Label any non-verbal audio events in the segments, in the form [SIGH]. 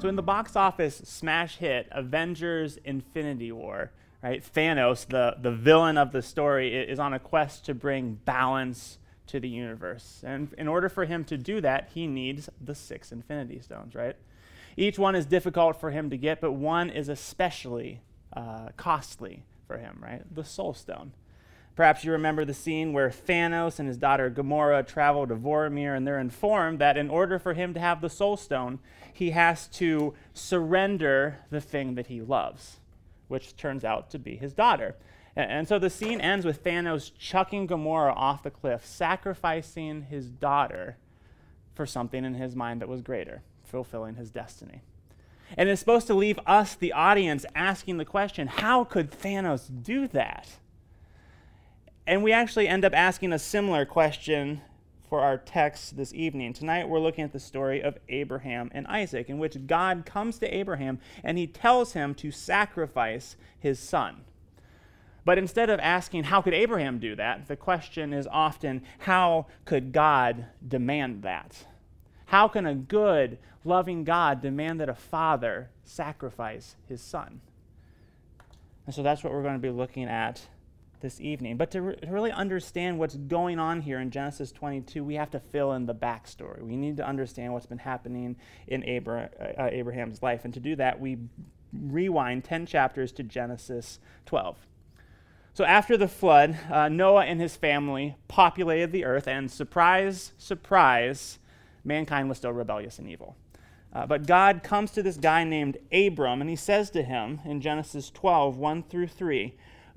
So, in the box office smash hit Avengers Infinity War, right, Thanos, the, the villain of the story, is on a quest to bring balance to the universe. And in order for him to do that, he needs the six Infinity Stones, right? Each one is difficult for him to get, but one is especially uh, costly for him, right? The Soul Stone. Perhaps you remember the scene where Thanos and his daughter Gamora travel to Vormir, and they're informed that in order for him to have the Soul Stone, he has to surrender the thing that he loves, which turns out to be his daughter. And, and so the scene ends with Thanos chucking Gamora off the cliff, sacrificing his daughter for something in his mind that was greater, fulfilling his destiny. And it's supposed to leave us, the audience, asking the question how could Thanos do that? And we actually end up asking a similar question for our text this evening. Tonight we're looking at the story of Abraham and Isaac, in which God comes to Abraham and he tells him to sacrifice his son. But instead of asking, how could Abraham do that, the question is often, how could God demand that? How can a good, loving God demand that a father sacrifice his son? And so that's what we're going to be looking at this evening. But to, re- to, really understand what's going on here in Genesis 22, we have to fill in the backstory. We need to understand what's been happening in Abra- uh, Abraham's life. And to do that, we rewind 10 chapters to Genesis 12. So after the flood, uh, Noah and his family populated the earth, and surprise, surprise, mankind was still rebellious and evil. Uh, but God comes to this guy named Abram, and he says to him in Genesis 12, 1 through 3,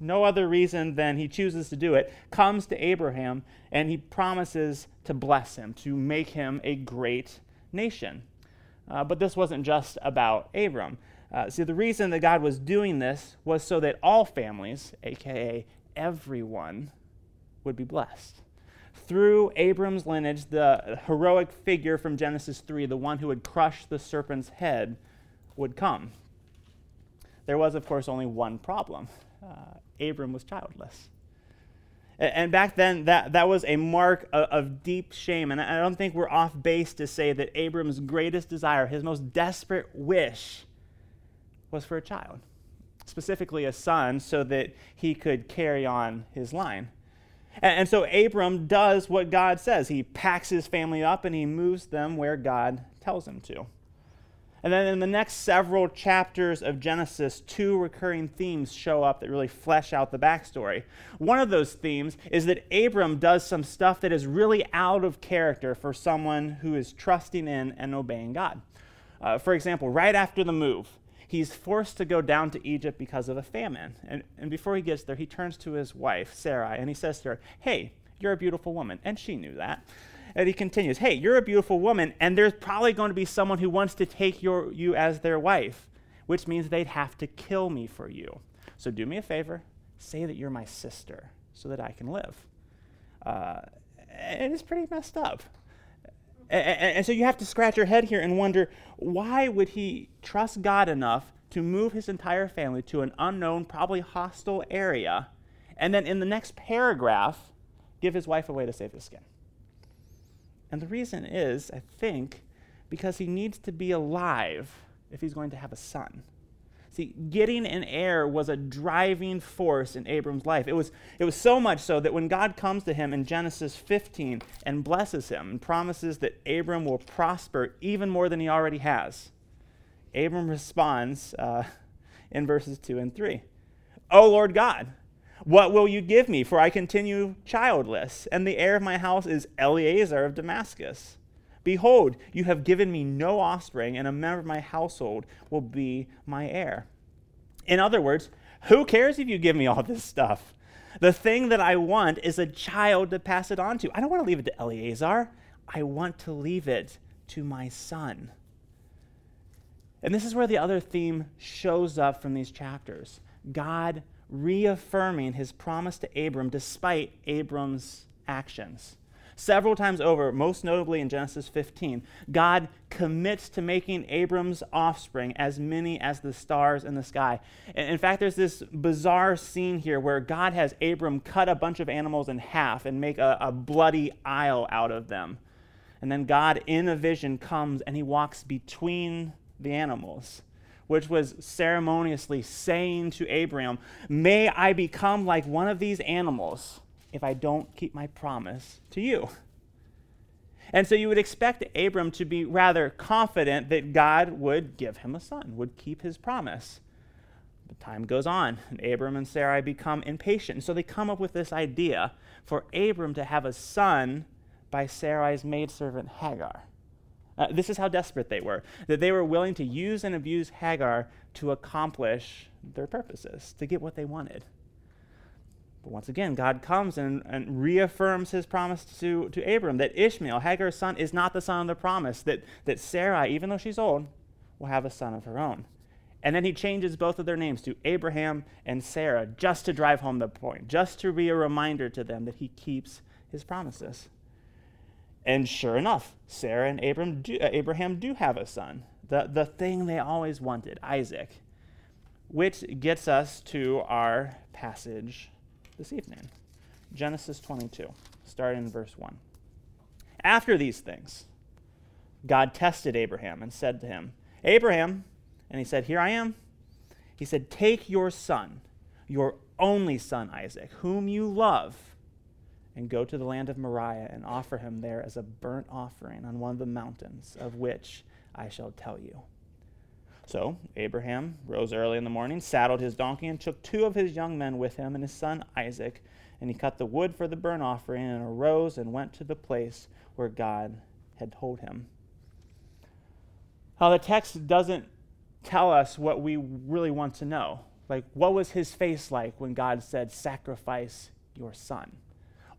no other reason than he chooses to do it, comes to Abraham and he promises to bless him, to make him a great nation. Uh, but this wasn't just about Abram. Uh, see, the reason that God was doing this was so that all families, aka everyone, would be blessed. Through Abram's lineage, the heroic figure from Genesis 3, the one who would crush the serpent's head, would come. There was, of course, only one problem. Uh, Abram was childless. And back then, that, that was a mark of, of, deep shame. And I don't think we're off base to say that Abram's greatest desire, his most desperate wish, was for a child, specifically a son, so that he could carry on his line. And, and so Abram does what God says. He packs his family up and he moves them where God tells him to. And then in the next several chapters of Genesis, two recurring themes show up that really flesh out the backstory. One of those themes is that Abram does some stuff that is really out of character for someone who is trusting in and obeying God. Uh, for example, right after the move, he's forced to go down to Egypt because of a famine. And, and before he gets there, he turns to his wife, Sarai, and he says to her, Hey, you're a beautiful woman. And she knew that. And he continues, Hey, you're a beautiful woman, and there's probably going to be someone who wants to take your, you as their wife, which means they'd have to kill me for you. So do me a favor, say that you're my sister so that I can live. Uh, and it's pretty messed up. And, and so you have to scratch your head here and wonder why would he trust God enough to move his entire family to an unknown, probably hostile area, and then in the next paragraph, give his wife away to save his skin? And the reason is, I think, because he needs to be alive if he's going to have a son. See, getting an heir was a driving force in Abram's life. It was, it was so much so that when God comes to him in Genesis 15 and blesses him and promises that Abram will prosper even more than he already has, Abram responds uh, in verses 2 and 3 Oh Lord God, what will you give me? For I continue childless, and the heir of my house is Eliezer of Damascus. Behold, you have given me no offspring, and a member of my household will be my heir. In other words, who cares if you give me all this stuff? The thing that I want is a child to pass it on to. I don't want to leave it to Eliezer. I want to leave it to my son. And this is where the other theme shows up from these chapters God reaffirming his promise to Abram despite Abram's actions. Several times over, most notably in Genesis 15, God commits to making Abram's offspring as many as the stars in the sky. In fact, there's this bizarre scene here where God has Abram cut a bunch of animals in half and make a, a bloody aisle out of them. And then God, in a vision, comes and he walks between the animals which was ceremoniously saying to Abraham, May I become like one of these animals if I don't keep my promise to you. And so you would expect Abram to be rather confident that God would give him a son, would keep his promise. But time goes on, and Abram and Sarai become impatient. And so they come up with this idea for Abram to have a son by Sarai's maidservant Hagar. Uh, this is how desperate they were, that they were willing to use and abuse Hagar to accomplish their purposes, to get what they wanted. But once again, God comes and, and reaffirms his promise to, to Abram that Ishmael, Hagar's son, is not the son of the promise, that, that Sarai, even though she's old, will have a son of her own. And then he changes both of their names to Abraham and Sarah just to drive home the point, just to be a reminder to them that he keeps his promises. And sure enough, Sarah and Abraham do, uh, Abraham do have a son, the, the thing they always wanted, Isaac, which gets us to our passage this evening. Genesis 22, starting in verse 1. After these things, God tested Abraham and said to him, Abraham, and he said, Here I am. He said, Take your son, your only son Isaac, whom you love, and go to the land of Moriah and offer him there as a burnt offering on one of the mountains of which I shall tell you. So Abraham rose early in the morning, saddled his donkey, and took two of his young men with him and his son Isaac. And he cut the wood for the burnt offering and arose and went to the place where God had told him. Now, the text doesn't tell us what we really want to know. Like, what was his face like when God said, Sacrifice your son?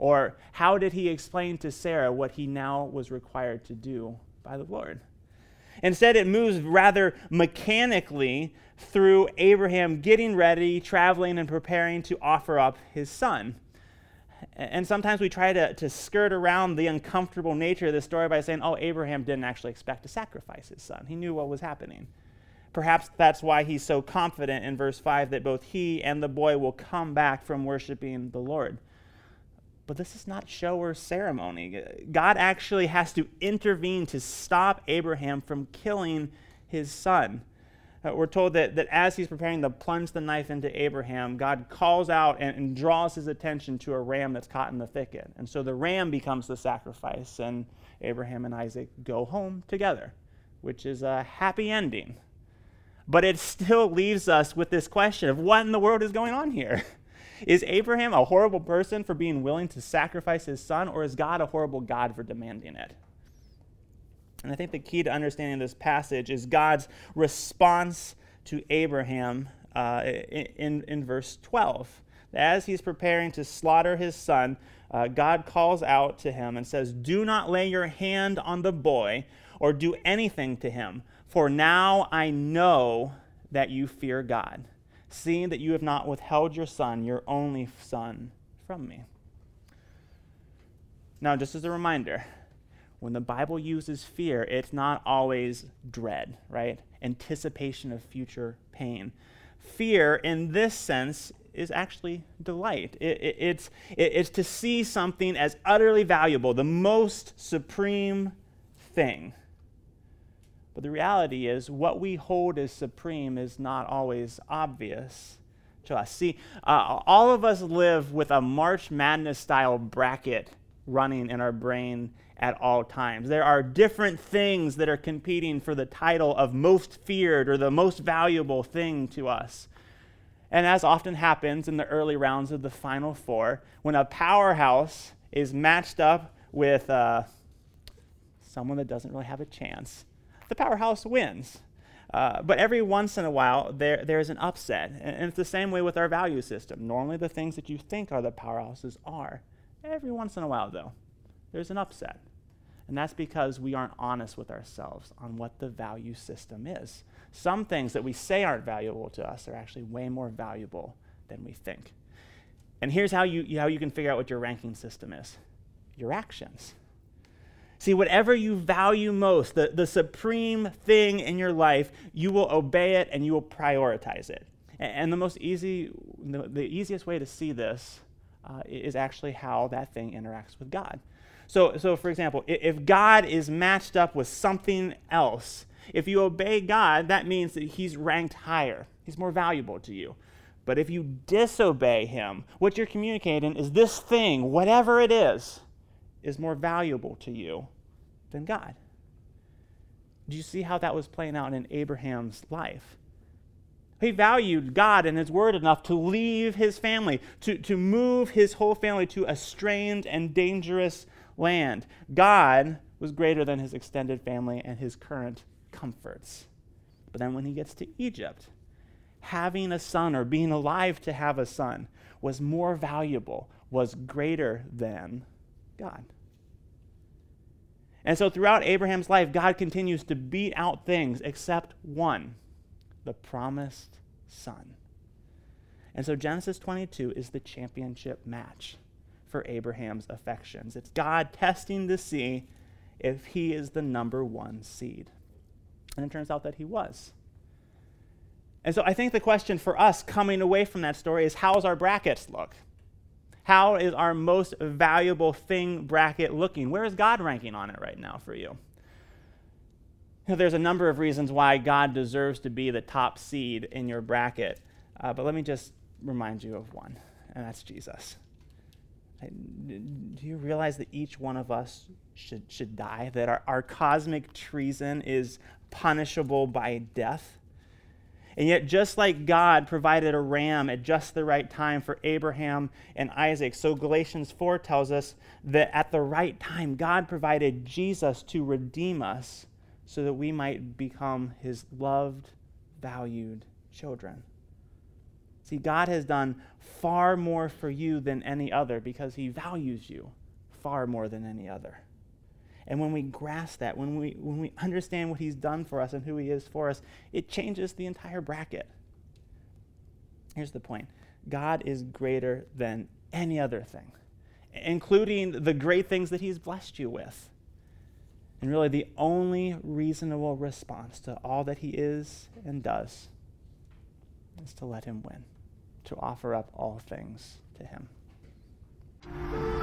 Or how did he explain to Sarah what he now was required to do by the Lord? Instead, it moves rather mechanically through Abraham getting ready, traveling, and preparing to offer up his son. And sometimes we try to, to skirt around the uncomfortable nature of this story by saying, oh, Abraham didn't actually expect to sacrifice his son. He knew what was happening. Perhaps that's why he's so confident in verse 5 that both he and the boy will come back from worshiping the Lord. But this is not show or ceremony. God actually has to intervene to stop Abraham from killing his son. Uh, we're told that, that as he's preparing to plunge the knife into Abraham, God calls out and, and draws his attention to a ram that's caught in the thicket. And so the ram becomes the sacrifice, and Abraham and Isaac go home together, which is a happy ending. But it still leaves us with this question of what in the world is going on here? [LAUGHS] Is Abraham a horrible person for being willing to sacrifice his son, or is God a horrible God for demanding it? And I think the key to understanding this passage is God's response to Abraham uh, in, in verse 12. As he's preparing to slaughter his son, uh, God calls out to him and says, Do not lay your hand on the boy or do anything to him, for now I know that you fear God seeing that you have not withheld your son, your only son, from me. Now, just as a reminder, when the Bible uses fear, it's not always dread, right? Anticipation of future pain. Fear, in this sense, is actually delight. It, it, it's, it, it's to see something as utterly valuable, the most supreme thing. But the reality is, what we hold as supreme is not always obvious to us. See, uh, all of us live with a March Madness style bracket running in our brain at all times. There are different things that are competing for the title of most feared or the most valuable thing to us. And as often happens in the early rounds of the Final Four, when a powerhouse is matched up with uh, someone that doesn't really have a chance, the powerhouse wins. Uh, but every once in a while, there, there's an upset. And, and it's the same way with our value system. Normally, the things that you think are the powerhouses are. Every once in a while, though, there's an upset. And that's because we aren't honest with ourselves on what the value system is. Some things that we say aren't valuable to us are actually way more valuable than we think. And here's how you, how you can figure out what your ranking system is your actions. See, whatever you value most, the, the supreme thing in your life, you will obey it and you will prioritize it. And, and the most easy, the, the, easiest way to see this uh, is actually how that thing interacts with God. So, so for example, if God is matched up with something else, if you obey God, that means that he's ranked higher. He's more valuable to you. But if you disobey him, what you're communicating is this thing, whatever it is, is more valuable to you than God. Do you see how that was playing out in Abraham's life? He valued God and his word enough to leave his family, to, to move his whole family to a strange and dangerous land. God was greater than his extended family and his current comforts. But then when he gets to Egypt, having a son or being alive to have a son was more valuable, was greater than God. And so throughout Abraham's life, God continues to beat out things except one the promised son. And so Genesis 22 is the championship match for Abraham's affections. It's God testing to see if he is the number one seed. And it turns out that he was. And so I think the question for us coming away from that story is how's our brackets look? How is our most valuable thing bracket looking? Where is God ranking on it right now for you? know, there's a number of reasons why God deserves to be the top seed in your bracket, uh, but let me just remind you of one, and that's Jesus. Do you realize that each one of us should, should die? That our, our cosmic treason is punishable by death? And yet, just like God provided a ram at just the right time for Abraham and Isaac, so Galatians 4 tells us that at the right time, God provided Jesus to redeem us so that we might become his loved, valued children. See, God has done far more for you than any other because he values you far more than any other. And when we grasp that, when we, when we understand what he's done for us and who he is for us, it changes the entire bracket. Here's the point God is greater than any other thing, including the great things that he's blessed you with. And really, the only reasonable response to all that he is and does is to let him win, to offer up all things to him.